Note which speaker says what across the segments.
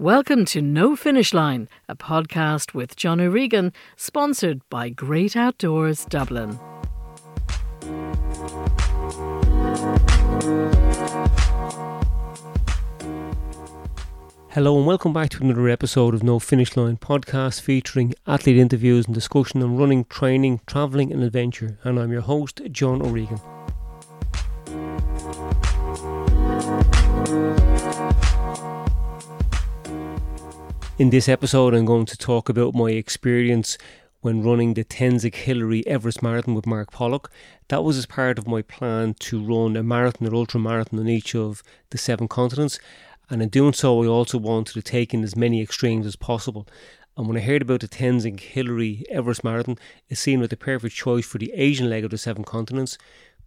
Speaker 1: Welcome to No Finish Line, a podcast with John O'Regan, sponsored by Great Outdoors Dublin.
Speaker 2: Hello and welcome back to another episode of No Finish Line podcast featuring athlete interviews and discussion on running, training, travelling and adventure. And I'm your host, John O'Regan. In this episode, I'm going to talk about my experience when running the Tenzing Hillary Everest Marathon with Mark Pollock. That was as part of my plan to run a marathon or ultra marathon on each of the seven continents. And in doing so, I also wanted to take in as many extremes as possible. And when I heard about the Tenzing Hillary Everest Marathon, it seemed like the perfect choice for the Asian leg of the seven continents.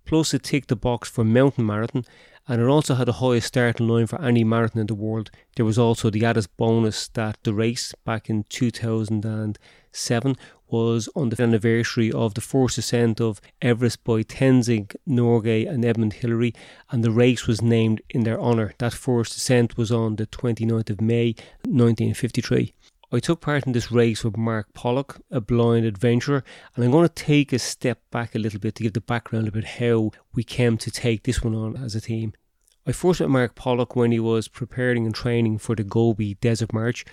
Speaker 2: Plus, it ticked the box for mountain marathon and it also had the highest starting line for any marathon in the world. There was also the added bonus that the race back in 2007 was on the anniversary of the first ascent of Everest by Tenzing Norgay and Edmund Hillary, and the race was named in their honour. That first ascent was on the 29th of May 1953. I took part in this race with Mark Pollock, a blind adventurer, and I'm going to take a step back a little bit to give the background about how we came to take this one on as a team. I first met Mark Pollock when he was preparing and training for the Gobi Desert March,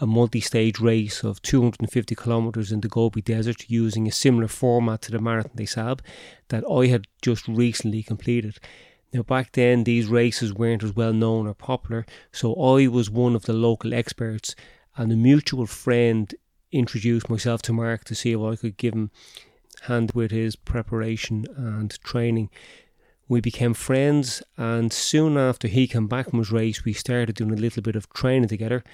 Speaker 2: a multi stage race of 250 kilometres in the Gobi Desert using a similar format to the Marathon des Sables that I had just recently completed. Now, back then, these races weren't as well known or popular, so I was one of the local experts and a mutual friend introduced myself to Mark to see if I could give him hand with his preparation and training. We became friends, and soon after he came back from his race, we started doing a little bit of training together.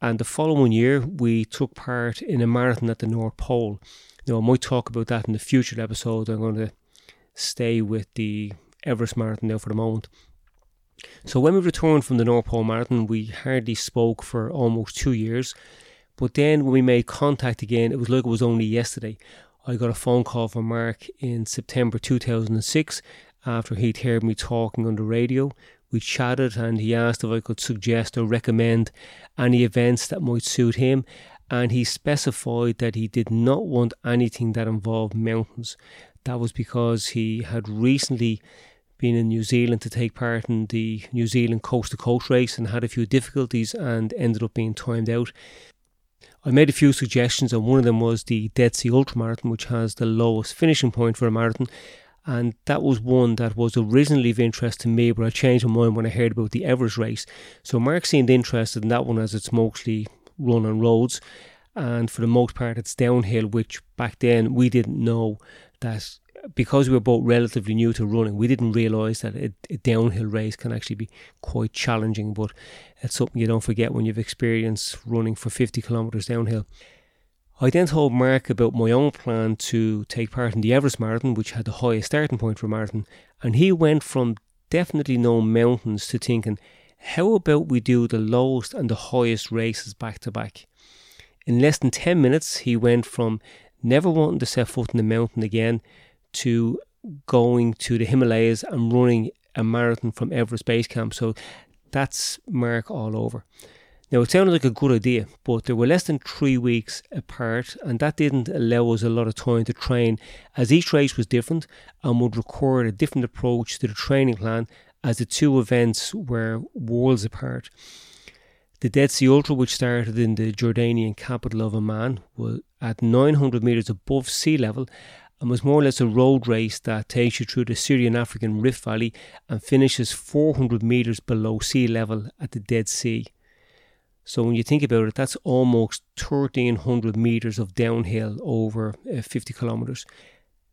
Speaker 2: And the following year, we took part in a marathon at the North Pole. Now, I might talk about that in the future episode. I'm going to stay with the Everest Marathon now for the moment. So when we returned from the North Pole Marathon, we hardly spoke for almost two years. But then when we made contact again, it was like it was only yesterday. I got a phone call from Mark in September 2006 after he'd heard me talking on the radio. We chatted and he asked if I could suggest or recommend any events that might suit him. And he specified that he did not want anything that involved mountains. That was because he had recently been in New Zealand to take part in the New Zealand coast to coast race and had a few difficulties and ended up being timed out. I made a few suggestions, and one of them was the Dead Sea Ultramarathon, which has the lowest finishing point for a marathon. And that was one that was originally of interest to me, but I changed my mind when I heard about the Everest race. So Mark seemed interested in that one as it's mostly run on roads, and for the most part, it's downhill, which back then we didn't know that because we were both relatively new to running, we didn't realise that a, a, downhill race can actually be quite challenging. But it's something you don't forget when you've experienced running for 50 kilometres downhill. I then told Mark about my own plan to take part in the Everest Marathon, which had the highest starting point for a marathon, and he went from definitely no mountains to thinking, how about we do the lowest and the highest races back to back? In less than 10 minutes, he went from never wanting to set foot in the mountain again to going to the Himalayas and running a marathon from Everest Base Camp. So that's Mark all over. Now, it sounded like a good idea, but there were less than three weeks apart, and that didn't allow us a lot of time to train, as each race was different and would require a different approach to the training plan, as the two events were worlds apart. The Dead Sea Ultra, which started in the Jordanian capital of Amman, was at 900 metres above sea level and was more or less a road race that takes you through the Syrian African Rift Valley and finishes 400 metres below sea level at the Dead Sea. So when you think about it, that's almost 1300 metres of downhill over uh, 50 kilometres.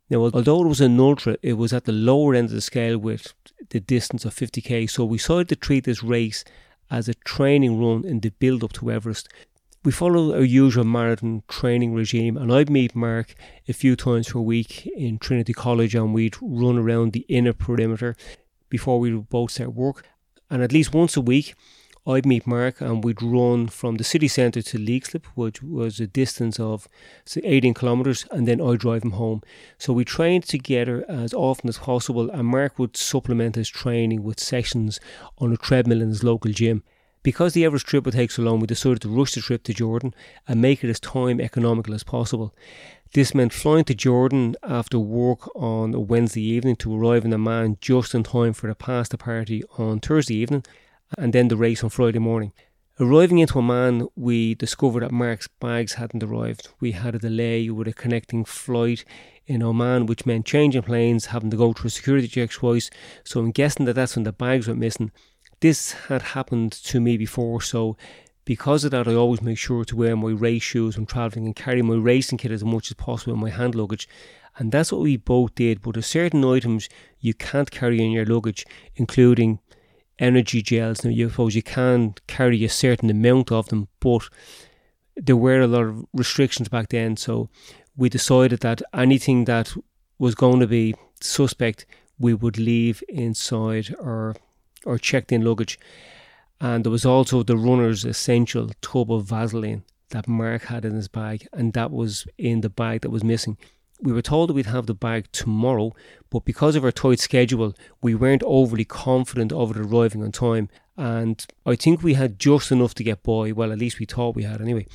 Speaker 2: Now, although it was an ultra, it was at the lower end of the scale with the distance of 50k. So we decided to treat this race as a training run in the build up to Everest we follow our usual marathon training regime, and I'd meet Mark a few times per week in Trinity College, and we'd run around the inner perimeter before we would both start work. And at least once a week, I'd meet Mark, and we'd run from the city centre to Leixlip, which was a distance of 18 kilometres, and then I'd drive him home. So we trained together as often as possible, and Mark would supplement his training with sessions on a treadmill in his local gym. Because the Everest trip would take so long, we decided to rush the trip to Jordan and make it as time economical as possible. This meant flying to Jordan after work on a Wednesday evening to arrive in Amman just in time for the pasta party on Thursday evening and then the race on Friday morning. Arriving into Amman, we discovered that Mark's bags hadn't arrived. We had a delay with a connecting flight in Oman, which meant changing planes, having to go through security checks twice. So I'm guessing that that's when the bags went missing. This had happened to me before, so because of that, I always make sure to wear my race shoes when travelling and carry my racing kit as much as possible in my hand luggage. And that's what we both did. But there's certain items you can't carry in your luggage, including energy gels. Now, you suppose you can carry a certain amount of them, but there were a lot of restrictions back then. So we decided that anything that was going to be suspect, we would leave inside our or checked in luggage. And there was also the runner's essential tub of Vaseline that Mark had in his bag, and that was in the bag that was missing. We were told that we'd have the bag tomorrow, but because of our tight schedule, we weren't overly confident of it arriving on time. And I think we had just enough to get by. Well, at least we thought we had anyway.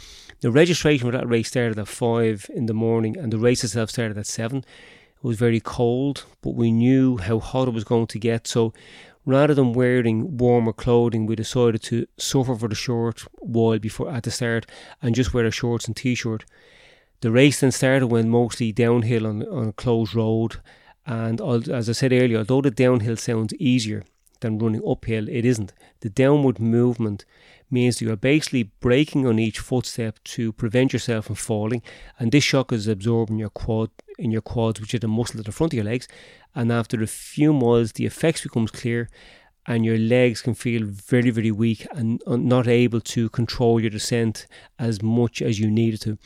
Speaker 2: The registration for that race started at 5 in the morning, and the race itself started at 7. It was very cold, but we knew how hot it was going to get, so rather than wearing warmer clothing, we decided to suffer for the short while before at the start and just wear a shorts and t-shirt. The race then started when mostly downhill on, on a closed road, and as I said earlier, although the downhill sounds easier than running uphill, it isn't. The downward movement means you are basically braking on each footstep to prevent yourself from falling, and this shock is absorbed in your quad in your quads, which are the muscles at the front of your legs. And after a few miles, the effects becomes clear, and your legs can feel very, very weak and not able to control your descent as much as you needed to.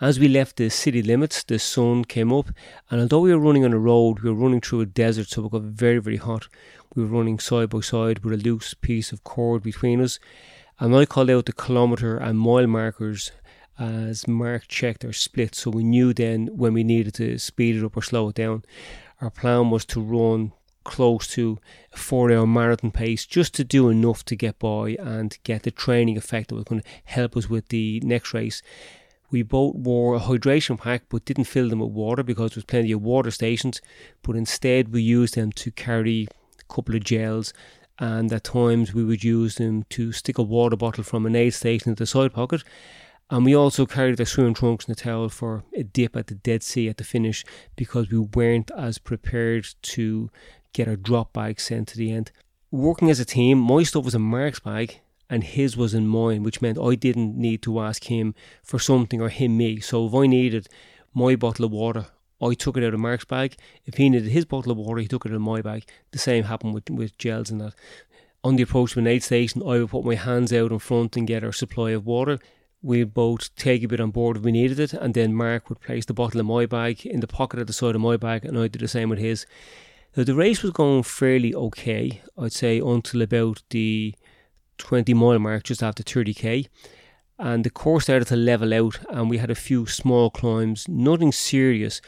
Speaker 2: As we left the city limits, the sun came up, and although we were running on a road, we were running through a desert, so it got very, very hot. We were running side by side with a loose piece of cord between us, and I called out the kilometre and mile markers as Mark checked our split, so we knew then when we needed to speed it up or slow it down. Our plan was to run close to a four hour marathon pace just to do enough to get by and get the training effect that was going to help us with the next race. We both wore a hydration pack but didn't fill them with water because there was plenty of water stations, but instead we used them to carry a couple of gels and at times we would use them to stick a water bottle from an aid station into the side pocket. And we also carried the swimming trunks and a towel for a dip at the Dead Sea at the finish because we weren't as prepared to get our drop bag sent to the end. Working as a team, my stuff was in Mark's bag and his was in mine, which meant I didn't need to ask him for something or him me. So if I needed my bottle of water, I took it out of Mark's bag. If he needed his bottle of water, he took it out of my bag. The same happened with, with gels and that. On the approach to an aid station, I would put my hands out in front and get our supply of water we'd both take a bit on board if we needed it, and then Mark would place the bottle in my bag in the pocket at the side of my bag, and I'd do the same with his. Now, the race was going fairly okay, I'd say, until about the 20 mile mark, just after 30k. And the course started to level out, and we had a few small climbs, nothing serious,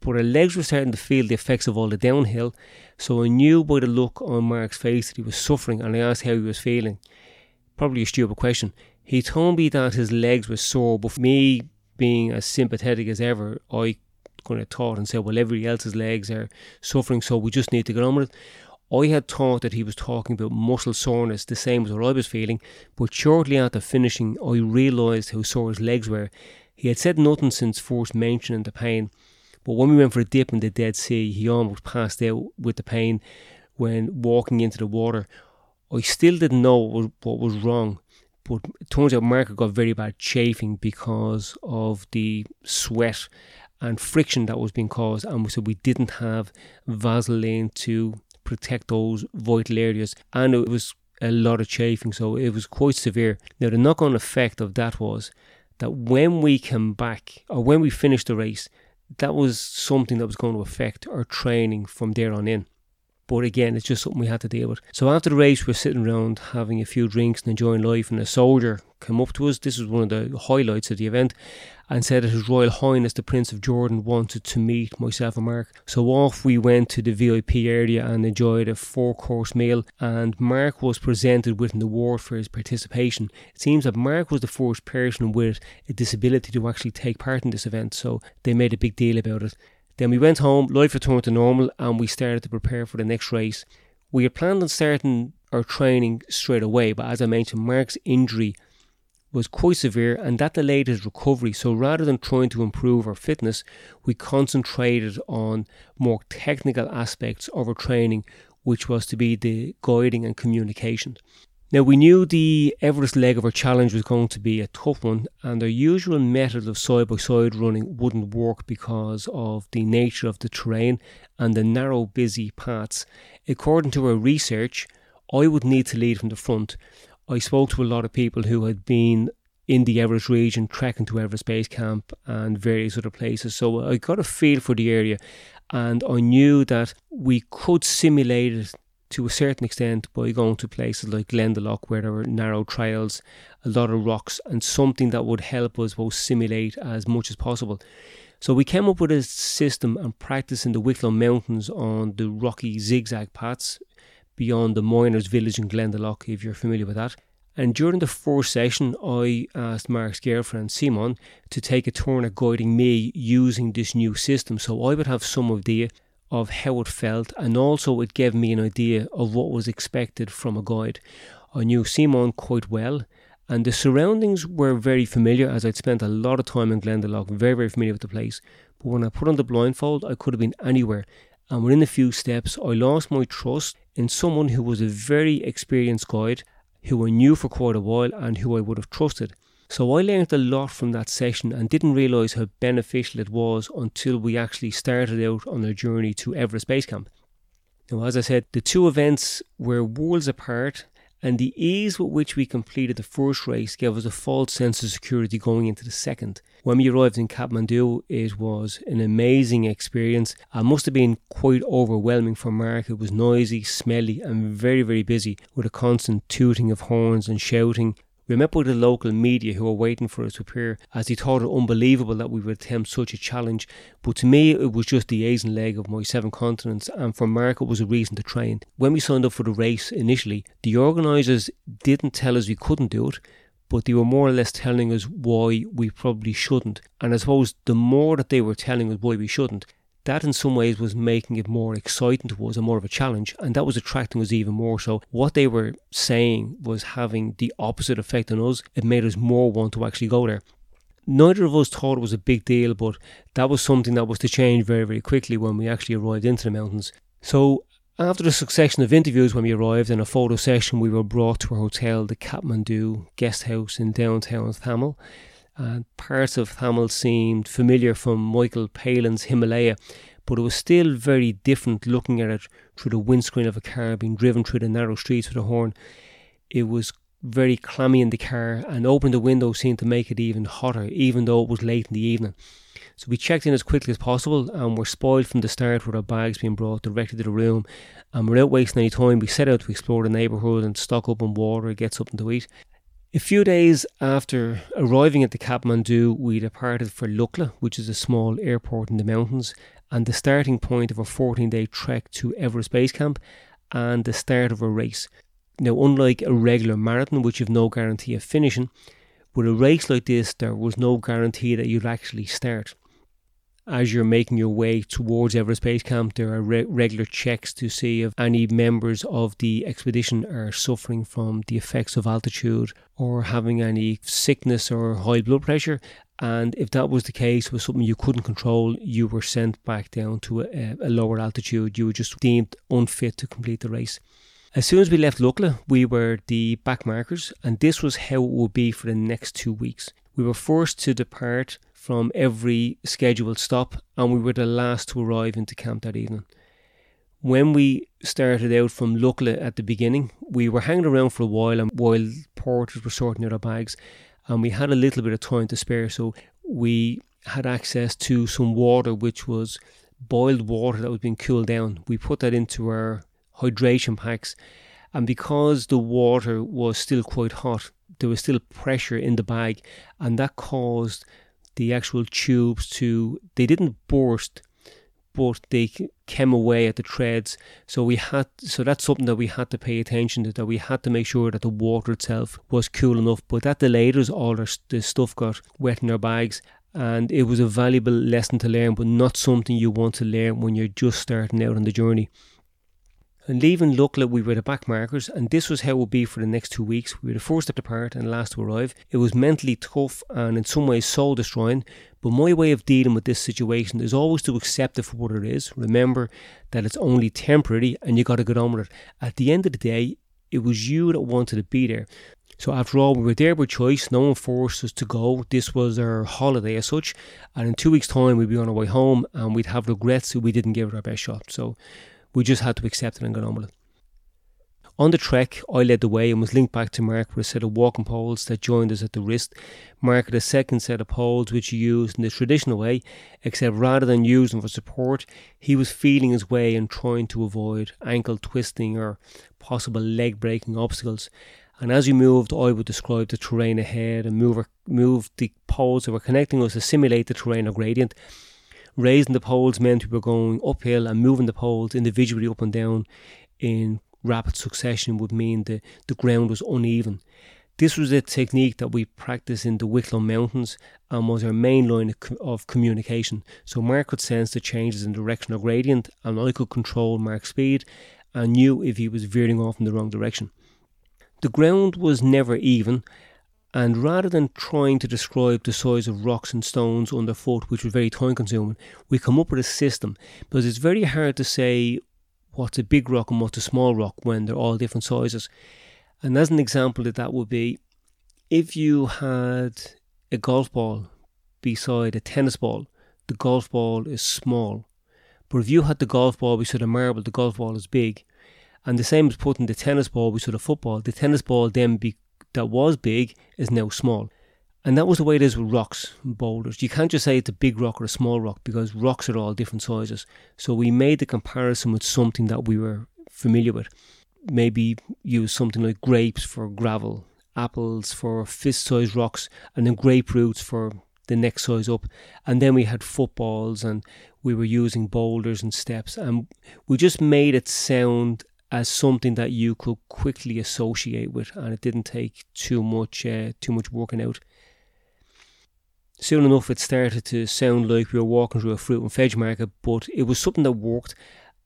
Speaker 2: but our legs were starting to feel the effects of all the downhill. So I knew by the look on Mark's face that he was suffering, and I asked how he was feeling. Probably a stupid question. He told me that his legs were sore, but me being as sympathetic as ever, I kind of thought and said, well, everybody else's legs are suffering, so we just need to get on with it. I had thought that he was talking about muscle soreness, the same as what I was feeling, but shortly after finishing, I realised how sore his legs were. He had said nothing since first mentioning the pain, but when we went for a dip in the Dead Sea, he almost passed out with the pain when walking into the water. I still didn't know what was wrong, but it turns out Mark got very bad chafing because of the sweat and friction that was being caused, and so we didn't have Vaseline to protect those vital areas, and it was a lot of chafing, so it was quite severe. Now, the knock on effect of that was that when we came back, or when we finished the race, that was something that was going to affect our training from there on in. But again, it's just something we had to deal with. So after the race, we are sitting around having a few drinks and enjoying life, and a soldier came up to us. This was one of the highlights of the event, and said that His Royal Highness the Prince of Jordan wanted to meet myself and Mark. So off we went to the VIP area and enjoyed a four course meal. And Mark was presented with an award for his participation. It seems that Mark was the first person with a disability to actually take part in this event, so they made a big deal about it. Then we went home, life returned to normal, and we started to prepare for the next race. We had planned on starting our training straight away, but as I mentioned, Mark's injury was quite severe and that delayed his recovery. So rather than trying to improve our fitness, we concentrated on more technical aspects of our training, which was to be the guiding and communication. Now, we knew the Everest leg of our challenge was going to be a tough one, and our usual method of side by side running wouldn't work because of the nature of the terrain and the narrow, busy paths. According to our research, I would need to lead from the front. I spoke to a lot of people who had been in the Everest region, trekking to Everest Base Camp and various other places. So I got a feel for the area, and I knew that we could simulate it to a certain extent by going to places like Glendalough where there were narrow trails, a lot of rocks, and something that would help us both simulate as much as possible. So we came up with a system and practice in the Wicklow Mountains on the rocky zigzag paths beyond the miners' village in Glendalough, if you're familiar with that. And during the first session, I asked Mark's girlfriend Simon to take a turn at guiding me using this new system. So I would have some idea of how it felt, and also it gave me an idea of what was expected from a guide. I knew Simon quite well, and the surroundings were very familiar as I'd spent a lot of time in Glendalough, very, very familiar with the place. But when I put on the blindfold, I could have been anywhere. And within a few steps, I lost my trust in someone who was a very experienced guide, who I knew for quite a while, and who I would have trusted. So I learned a lot from that session and didn't realise how beneficial it was until we actually started out on our journey to Everest Base Camp. Now, as I said, the two events were worlds apart, and the ease with which we completed the first race gave us a false sense of security going into the second. When we arrived in Kathmandu, it was an amazing experience. It must have been quite overwhelming for Mark. It was noisy, smelly, and very, very busy with a constant tooting of horns and shouting. We met with the local media who were waiting for us to appear as they thought it unbelievable that we would attempt such a challenge. But to me, it was just the Asian leg of my seven continents, and for Mark, it was a reason to train. When we signed up for the race initially, the organisers didn't tell us we couldn't do it, but they were more or less telling us why we probably shouldn't. And I suppose the more that they were telling us why we shouldn't, that in some ways was making it more exciting to us and more of a challenge, and that was attracting us even more. So, what they were saying was having the opposite effect on us. It made us more want to actually go there. Neither of us thought it was a big deal, but that was something that was to change very, very quickly when we actually arrived into the mountains. So, after a succession of interviews when we arrived and a photo session, we were brought to our hotel, the Kathmandu Guest House in downtown Thamel and parts of Thamel seemed familiar from Michael Palin's Himalaya, but it was still very different looking at it through the windscreen of a car being driven through the narrow streets with a horn. It was very clammy in the car, and opening the window seemed to make it even hotter, even though it was late in the evening. So we checked in as quickly as possible and were spoiled from the start with our bags being brought directly to the room. And without wasting any time, we set out to explore the neighbourhood and stock up on water, get something to eat. A few days after arriving at the Kathmandu, we departed for Lukla, which is a small airport in the mountains, and the starting point of a 14 day trek to Everest Base Camp and the start of a race. Now, unlike a regular marathon, which you've no guarantee of finishing, with a race like this, there was no guarantee that you'd actually start as you're making your way towards Everest Base Camp, there are re- regular checks to see if any members of the expedition are suffering from the effects of altitude or having any sickness or high blood pressure. And if that was the case, was something you couldn't control, you were sent back down to a, a lower altitude. You were just deemed unfit to complete the race. As soon as we left Lukla, we were the back markers, and this was how it would be for the next two weeks. We were forced to depart from every scheduled stop, and we were the last to arrive into camp that evening. When we started out from Lukla at the beginning, we were hanging around for a while and while porters were sorting out our bags, and we had a little bit of time to spare, so we had access to some water which was boiled water that was being cooled down. We put that into our hydration packs. And because the water was still quite hot, there was still pressure in the bag, and that caused the actual tubes to, they didn't burst, but they came away at the threads. So we had, so that's something that we had to pay attention to. That we had to make sure that the water itself was cool enough. But that delayed us. All our, the stuff got wet in our bags, and it was a valuable lesson to learn, but not something you want to learn when you're just starting out on the journey. And leaving Lukla, we were the back markers, and this was how it would be for the next two weeks. We were the first to depart and last to arrive. It was mentally tough and in some ways soul destroying, but my way of dealing with this situation is always to accept it for what it is. Remember that it's only temporary and you got to get on with it. At the end of the day, it was you that wanted to be there. So after all, we were there by choice. No one forced us to go. This was our holiday as such. And in two weeks' time, we'd be on our way home and we'd have regrets that we didn't give it our best shot. So we just had to accept it and get on with it. On the trek, I led the way and was linked back to Mark with a set of walking poles that joined us at the wrist. Mark had a second set of poles which he used in the traditional way, except rather than using them for support, he was feeling his way and trying to avoid ankle twisting or possible leg breaking obstacles. And as we moved, I would describe the terrain ahead and move, move the poles that were connecting us to simulate the terrain or gradient. Raising the poles meant we were going uphill and moving the poles individually up and down in rapid succession would mean the, the ground was uneven. This was a technique that we practiced in the Wicklow Mountains and was our main line of communication. So Mark could sense the changes in directional gradient, and I could control Mark's speed and knew if he was veering off in the wrong direction. The ground was never even, and rather than trying to describe the size of rocks and stones underfoot, which was very time consuming, we come up with a system because it's very hard to say what's a big rock and what's a small rock when they're all different sizes. And as an example of that would be if you had a golf ball beside a tennis ball, the golf ball is small. But if you had the golf ball beside a marble, the golf ball is big. And the same as putting the tennis ball beside a football, the tennis ball then be that was big is now small. And that was the way it is with rocks and boulders. You can't just say it's a big rock or a small rock because rocks are all different sizes. So we made the comparison with something that we were familiar with. Maybe use something like grapes for gravel, apples for fist sized rocks, and then grape roots for the next size up. And then we had footballs and we were using boulders and steps. And we just made it sound as something that you could quickly associate with, and it didn't take too much uh, too much working out. Soon enough, it started to sound like we were walking through a fruit and veg market, but it was something that worked.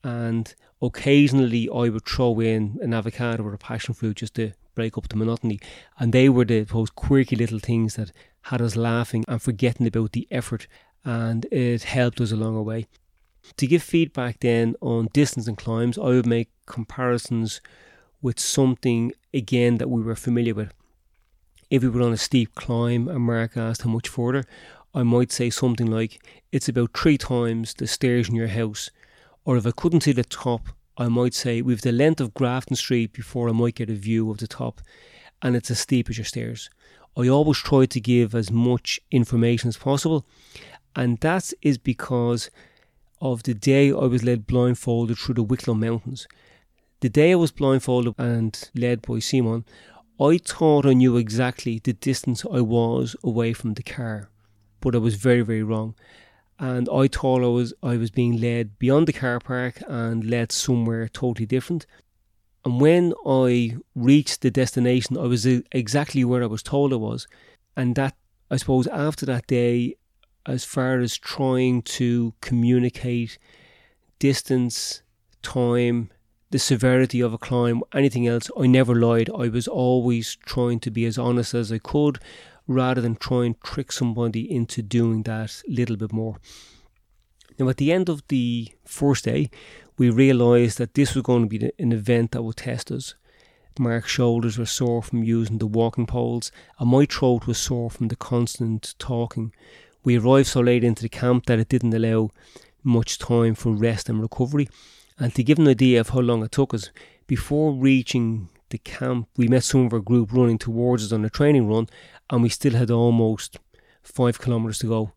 Speaker 2: And occasionally, I would throw in an avocado or a passion fruit just to break up the monotony. And they were the those quirky little things that had us laughing and forgetting about the effort, and it helped us along our way. To give feedback then on distance and climbs, I would make comparisons with something again that we were familiar with. If we were on a steep climb and Mark asked how much further, I might say something like, It's about three times the stairs in your house. Or if I couldn't see the top, I might say, We've the length of Grafton Street before I might get a view of the top, and it's as steep as your stairs. I always try to give as much information as possible, and that is because of the day I was led blindfolded through the Wicklow Mountains. The day I was blindfolded and led by Simon, I thought I knew exactly the distance I was away from the car, but I was very, very wrong. And I thought I was I was being led beyond the car park and led somewhere totally different. And when I reached the destination, I was exactly where I was told I was. And that, I suppose, after that day, as far as trying to communicate distance, time, the severity of a climb, anything else, I never lied. I was always trying to be as honest as I could rather than try and trick somebody into doing that little bit more. Now, at the end of the first day, we realised that this was going to be an event that would test us. Mark's shoulders were sore from using the walking poles, and my throat was sore from the constant talking. We arrived so late into the camp that it didn't allow much time for rest and recovery. And to give an idea of how long it took us, before reaching the camp, we met some of our group running towards us on a training run, and we still had almost five kilometres to go.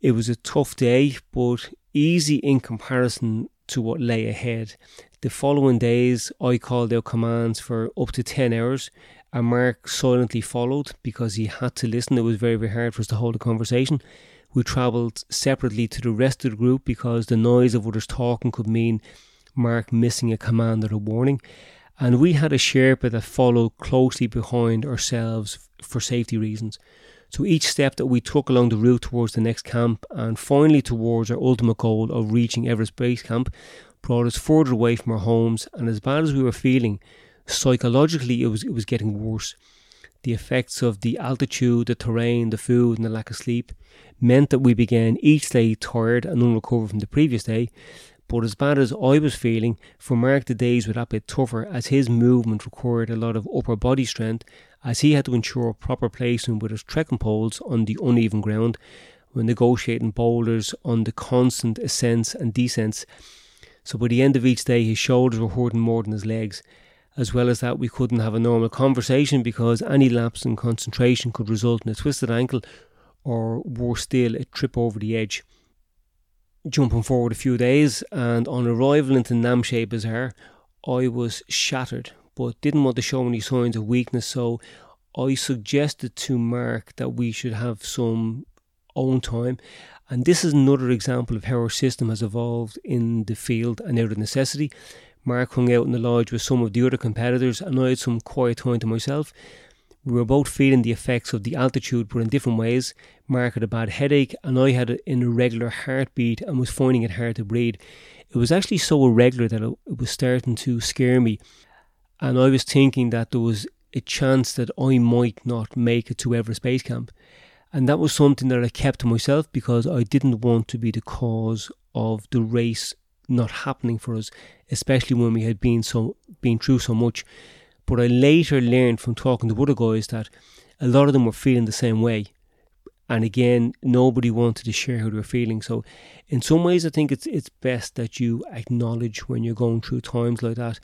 Speaker 2: It was a tough day, but easy in comparison to what lay ahead. The following days, I called out commands for up to 10 hours, and Mark silently followed because he had to listen. It was very, very hard for us to hold a conversation. We travelled separately to the rest of the group because the noise of others talking could mean Mark missing a command or a warning. And we had a Sherpa that followed closely behind ourselves for safety reasons. So each step that we took along the route towards the next camp and finally towards our ultimate goal of reaching Everest Base Camp brought us further away from our homes. And as bad as we were feeling, psychologically it was it was getting worse. The effects of the altitude, the terrain, the food, and the lack of sleep meant that we began each day tired and unrecovered from the previous day. But as bad as I was feeling, for Mark the days were that bit tougher as his movement required a lot of upper body strength as he had to ensure proper placement with his trekking poles on the uneven ground when negotiating boulders on the constant ascents and descents. So by the end of each day his shoulders were hurting more than his legs. As well as that we couldn't have a normal conversation because any lapse in concentration could result in a twisted ankle or worse still a trip over the edge jumping forward a few days, and on arrival into Namche Bazaar, I was shattered, but didn't want to show any signs of weakness. So I suggested to Mark that we should have some own time. And this is another example of how our system has evolved in the field and out of necessity. Mark hung out in the lodge with some of the other competitors, and I had some quiet time to myself. We were both feeling the effects of the altitude, but in different ways. Mark had a bad headache, and I had an irregular heartbeat and was finding it hard to breathe. It was actually so irregular that it was starting to scare me, and I was thinking that there was a chance that I might not make it to Everest Base Camp. And that was something that I kept to myself because I didn't want to be the cause of the race not happening for us, especially when we had been so been through so much. But I later learned from talking to other guys that a lot of them were feeling the same way. And again, nobody wanted to share how they were feeling. So, in some ways, I think it's it's best that you acknowledge when you're going through times like that,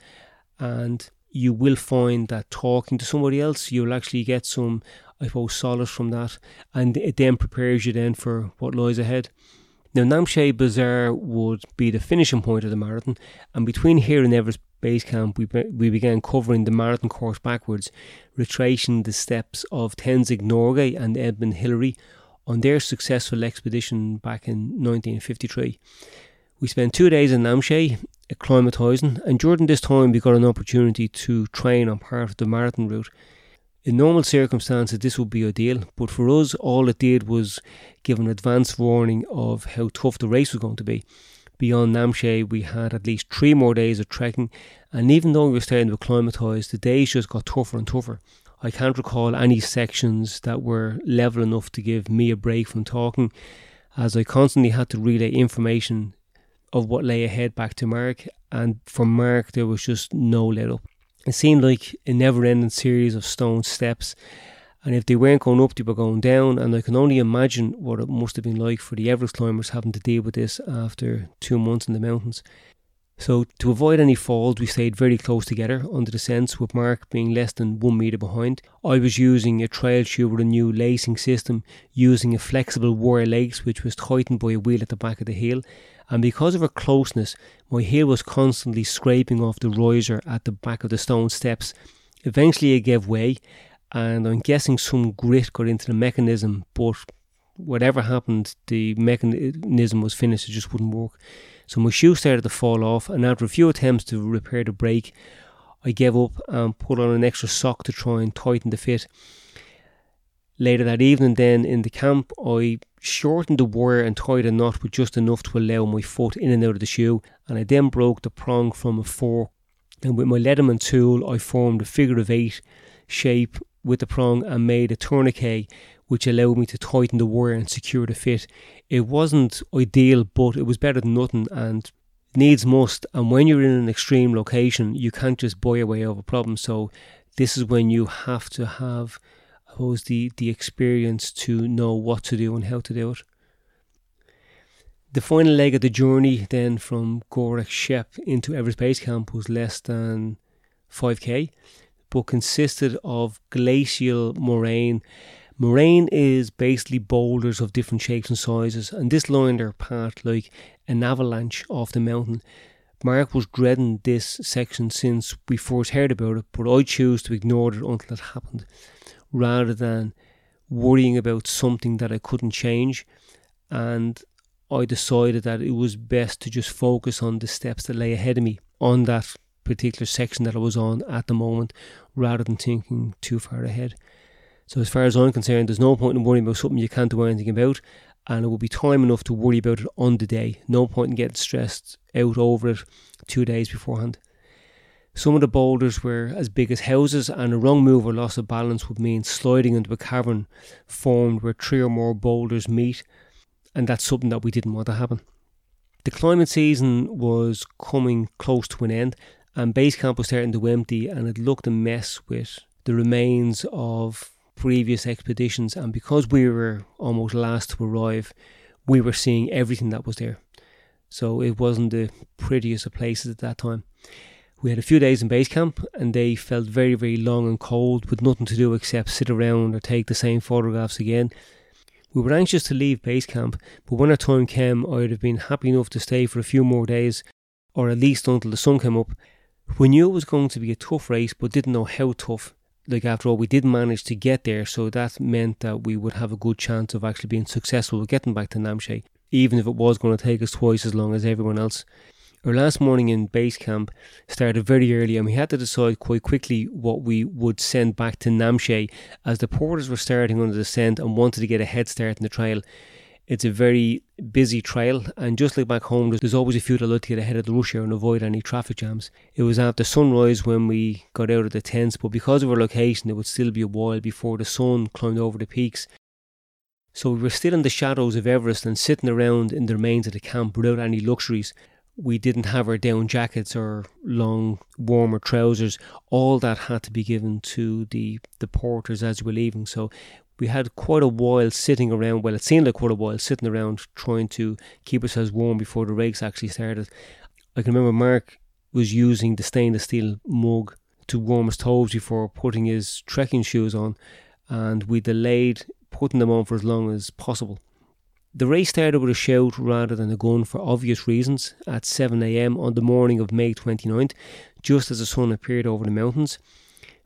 Speaker 2: and you will find that talking to somebody else, you'll actually get some, I suppose, solace from that, and it then prepares you then for what lies ahead. Now, Namche Bazaar would be the finishing point of the marathon, and between here and Everest base camp, we, be, we began covering the marathon course backwards, retracing the steps of Tenzing Norgay and Edmund Hillary on their successful expedition back in 1953. We spent two days in Namche acclimatising, and during this time we got an opportunity to train on part of the marathon route. In normal circumstances, this would be ideal, but for us, all it did was give an advance warning of how tough the race was going to be beyond Namche, we had at least three more days of trekking, and even though we were starting to acclimatise, the days just got tougher and tougher. I can't recall any sections that were level enough to give me a break from talking, as I constantly had to relay information of what lay ahead back to Mark, and for Mark, there was just no let up. It seemed like a never ending series of stone steps and if they weren't going up, they were going down. And I can only imagine what it must have been like for the Everest climbers having to deal with this after two months in the mountains. So, to avoid any falls, we stayed very close together under the sense, with Mark being less than one metre behind. I was using a trail shoe with a new lacing system, using a flexible wire lace which was tightened by a wheel at the back of the heel. And because of her closeness, my heel was constantly scraping off the riser at the back of the stone steps. Eventually, it gave way, and I'm guessing some grit got into the mechanism, but whatever happened, the mechanism was finished, it just wouldn't work. So my shoe started to fall off, and after a few attempts to repair the break, I gave up and put on an extra sock to try and tighten the fit. Later that evening, then in the camp, I shortened the wire and tied a knot with just enough to allow my foot in and out of the shoe, and I then broke the prong from a fork. And with my Leatherman tool, I formed a figure of eight shape with the prong and made a tourniquet which allowed me to tighten the wire and secure the fit. It wasn't ideal, but it was better than nothing and needs must. And when you're in an extreme location, you can't just buy your way over problems. So this is when you have to have, I suppose, the, the experience to know what to do and how to do it. The final leg of the journey then from Gorak Shep into Everest Base Camp was less than 5k but consisted of glacial moraine. Moraine is basically boulders of different shapes and sizes, and this lined our path like an avalanche off the mountain. Mark was dreading this section since we first heard about it, but I chose to ignore it until it happened, rather than worrying about something that I couldn't change. And I decided that it was best to just focus on the steps that lay ahead of me on that particular section that I was on at the moment, rather than thinking too far ahead. So, as far as I'm concerned, there's no point in worrying about something you can't do anything about, and it will be time enough to worry about it on the day. No point in getting stressed out over it two days beforehand. Some of the boulders were as big as houses, and a wrong move or loss of balance would mean sliding into a cavern formed where three or more boulders meet, and that's something that we didn't want to happen. The climbing season was coming close to an end, and base camp was starting to empty, and it looked a mess with the remains of previous expeditions. And because we were almost last to arrive, we were seeing everything that was there. So it wasn't the prettiest of places at that time. We had a few days in base camp and they felt very, very long and cold with nothing to do except sit around or take the same photographs again. We were anxious to leave base camp, but when our time came, I'd have been happy enough to stay for a few more days, or at least until the sun came up. We knew it was going to be a tough race, but didn't know how tough. Like, after all, we did manage to get there, so that meant that we would have a good chance of actually being successful with getting back to Namche, even if it was going to take us twice as long as everyone else. Our last morning in base camp started very early, and we had to decide quite quickly what we would send back to Namche as the porters were starting on the descent and wanted to get a head start in the trail. It's a very busy trail, and just like back home, there's always a few that like to get ahead of the rush hour and avoid any traffic jams. It was after sunrise when we got out of the tents, but because of our location, it would still be a while before the sun climbed over the peaks. So we were still in the shadows of Everest and sitting around in the remains of the camp without any luxuries we didn't have our down jackets or long warmer trousers. All that had to be given to the the porters as we were leaving. So we had quite a while sitting around. Well, it seemed like quite a while sitting around trying to keep ourselves warm before the race actually started. I can remember Mark was using the stainless steel mug to warm his toes before putting his trekking shoes on, and we delayed putting them on for as long as possible. The race started with a shout rather than a gun for obvious reasons at 7am on the morning of May 29th, just as the sun appeared over the mountains.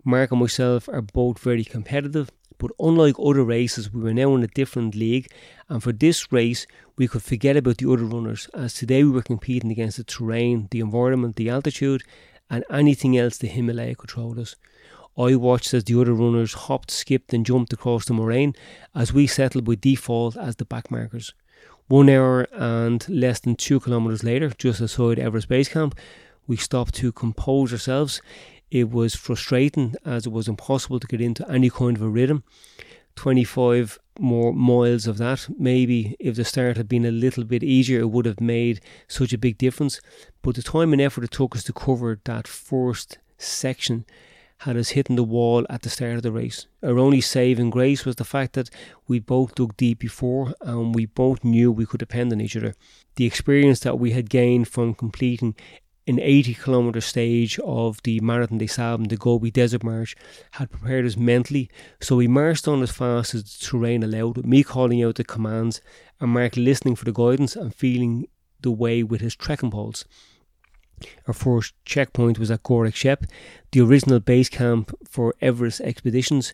Speaker 2: Mark and myself are both very competitive, but unlike other races, we were now in a different league, and for this race, we could forget about the other runners, as today we were competing against the terrain, the environment, the altitude, and anything else the Himalaya could throw at us. I watched as the other runners hopped, skipped, and jumped across the moraine as we settled by default as the backmarkers. One hour and less than two kilometres later, just outside Everest Base Camp, we stopped to compose ourselves. It was frustrating as it was impossible to get into any kind of a rhythm. 25 more miles of that. Maybe if the start had been a little bit easier, it would have made such a big difference. But the time and effort it took us to cover that first section had us hitting the wall at the start of the race. Our only saving grace was the fact that we both dug deep before and we both knew we could depend on each other. The experience that we had gained from completing an 80 kilometre stage of the Marathon des Sables, the Gobi Desert March, had prepared us mentally, so we marched on as fast as the terrain allowed, me calling out the commands and Mark listening for the guidance and feeling the way with his trekking poles. Our first checkpoint was at Gorak Shep, the original base camp for Everest expeditions,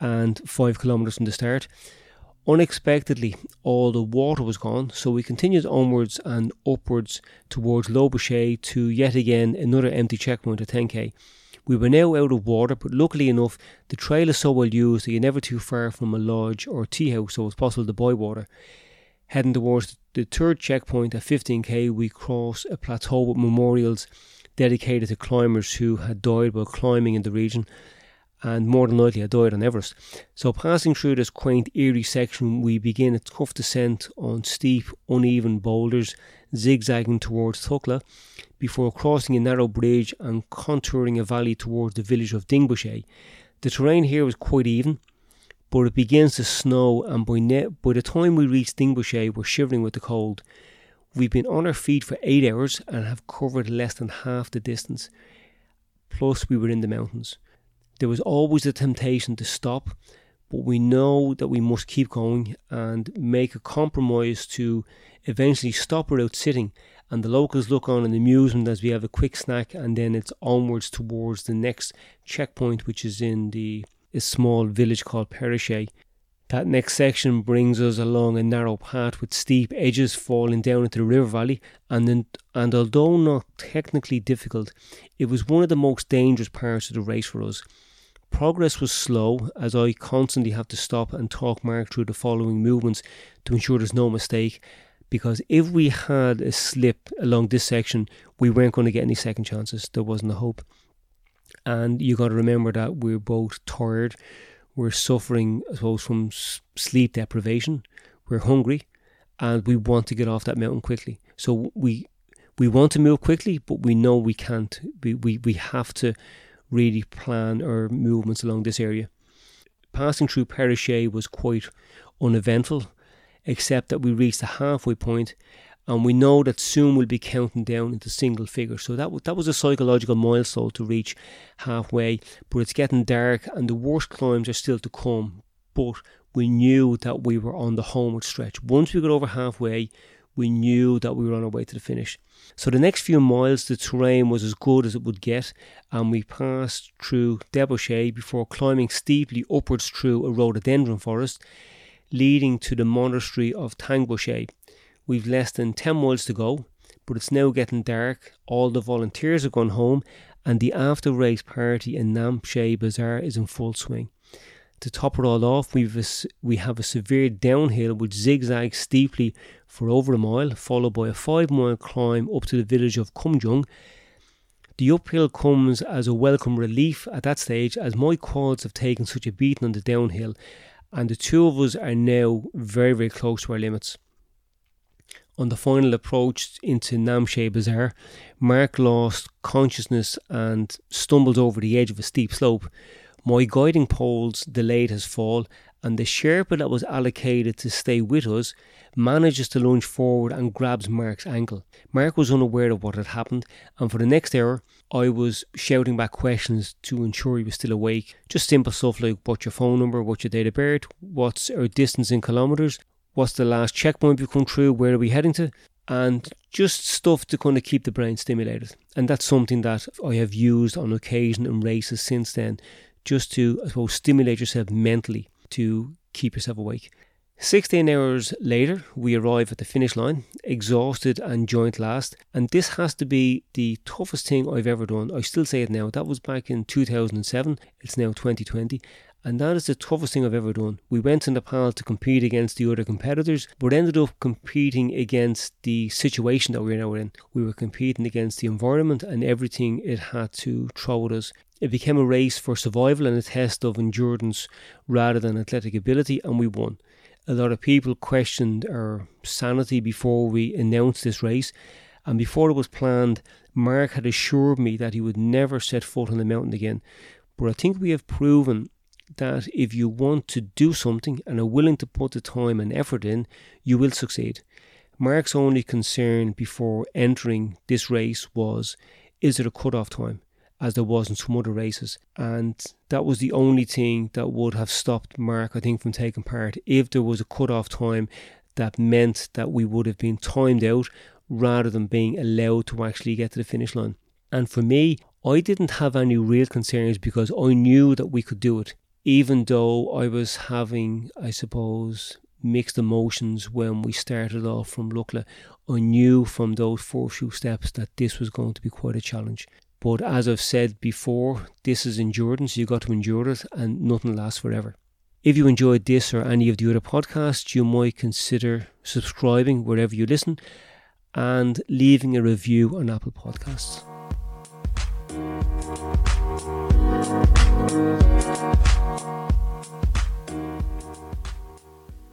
Speaker 2: and five kilometres from the start. Unexpectedly, all the water was gone, so we continued onwards and upwards towards Lobuche to yet again another empty checkpoint at 10k. We were now out of water, but luckily enough, the trail is so well used that you're never too far from a lodge or tea house, so it's possible to buy water. Heading towards the third checkpoint at 15k, we cross a plateau with memorials dedicated to climbers who had died while climbing in the region and more than likely had died on Everest. So, passing through this quaint, eerie section, we begin a tough descent on steep, uneven boulders, zigzagging towards Thukla, before crossing a narrow bridge and contouring a valley towards the village of Dingboche. The terrain here was quite even, but it begins to snow, and by, ne- by the time we reach Dingboche, we're shivering with the cold. We've been on our feet for eight hours and have covered less than half the distance. Plus, we were in the mountains. There was always a temptation to stop, but we know that we must keep going and make a compromise to eventually stop without sitting and the locals look on in amusement as we have a quick snack, and then it's onwards towards the next checkpoint, which is in the a small village called Pheriche. That next section brings us along a narrow path with steep edges falling down into the river valley, and then, and although not technically difficult, it was one of the most dangerous parts of the race for us. Progress was slow as I constantly have to stop and talk Mark through the following movements to ensure there's no mistake. Because if we had a slip along this section, we weren't going to get any second chances. There wasn't a hope. And you got to remember that we're both tired we're suffering, I suppose, from sleep deprivation. We're hungry, and we want to get off that mountain quickly. So we we want to move quickly, but we know we can't. We we, we have to really plan our movements along this area. Passing through Pheriche was quite uneventful, except that we reached the halfway point and we know that soon we'll be counting down into single figures. So that w- that was a psychological milestone to reach halfway, but it's getting dark and the worst climbs are still to come. But we knew that we were on the homeward stretch. Once we got over halfway, we knew that we were on our way to the finish. So the next few miles, the terrain was as good as it would get, and we passed through Deboche before climbing steeply upwards through a rhododendron forest, leading to the monastery of Tengboche. We've less than 10 miles to go, but it's now getting dark. All the volunteers have gone home, and the after race party in Namche Bazaar is in full swing. To top it all off, we've a, we have a severe downhill which zigzags steeply for over a mile, followed by a five mile climb up to the village of Khumjung. The uphill comes as a welcome relief at that stage, as my quads have taken such a beating on the downhill, and the two of us are now very, very close to our limits. On the final approach into Namche Bazaar, Mark lost consciousness and stumbled over the edge of a steep slope. My guiding poles delayed his fall, and the Sherpa that was allocated to stay with us manages to lunge forward and grabs Mark's ankle. Mark was unaware of what had happened, and for the next hour, I was shouting back questions to ensure he was still awake. Just simple stuff like what's your phone number, what's your date of birth, what's our distance in kilometres, what's the last checkpoint we've come through, where are we heading to, and just stuff to kind of keep the brain stimulated. And that's something that I have used on occasion in races since then, just to, I suppose, stimulate yourself mentally to keep yourself awake. 16 hours later, we arrive at the finish line, exhausted and joint last. And this has to be the toughest thing I've ever done. I still say it now. That was back in 2007. It's now 2020 and that is the toughest thing I've ever done. We went to Nepal to compete against the other competitors, but ended up competing against the situation that we are now in. We were competing against the environment and everything it had to throw at us. It became a race for survival and a test of endurance rather than athletic ability, and we won. A lot of people questioned our sanity before we announced this race, and before it was planned, Mark had assured me that he would never set foot on the mountain again. But I think we have proven that if you want to do something and are willing to put the time and effort in, you will succeed. Mark's only concern before entering this race was is there a cut-off time, as there was in some other races? And that was the only thing that would have stopped Mark, I think, from taking part. If there was a cut-off time that meant that we would have been timed out rather than being allowed to actually get to the finish line. And for me, I didn't have any real concerns because I knew that we could do it even though I was having, I suppose, mixed emotions when we started off from Lukla, I knew from those four few steps that this was going to be quite a challenge. But as I've said before, this is endurance, you got to endure it, and nothing lasts forever. If you enjoyed this or any of the other podcasts, you might consider subscribing wherever you listen and leaving a review on Apple Podcasts.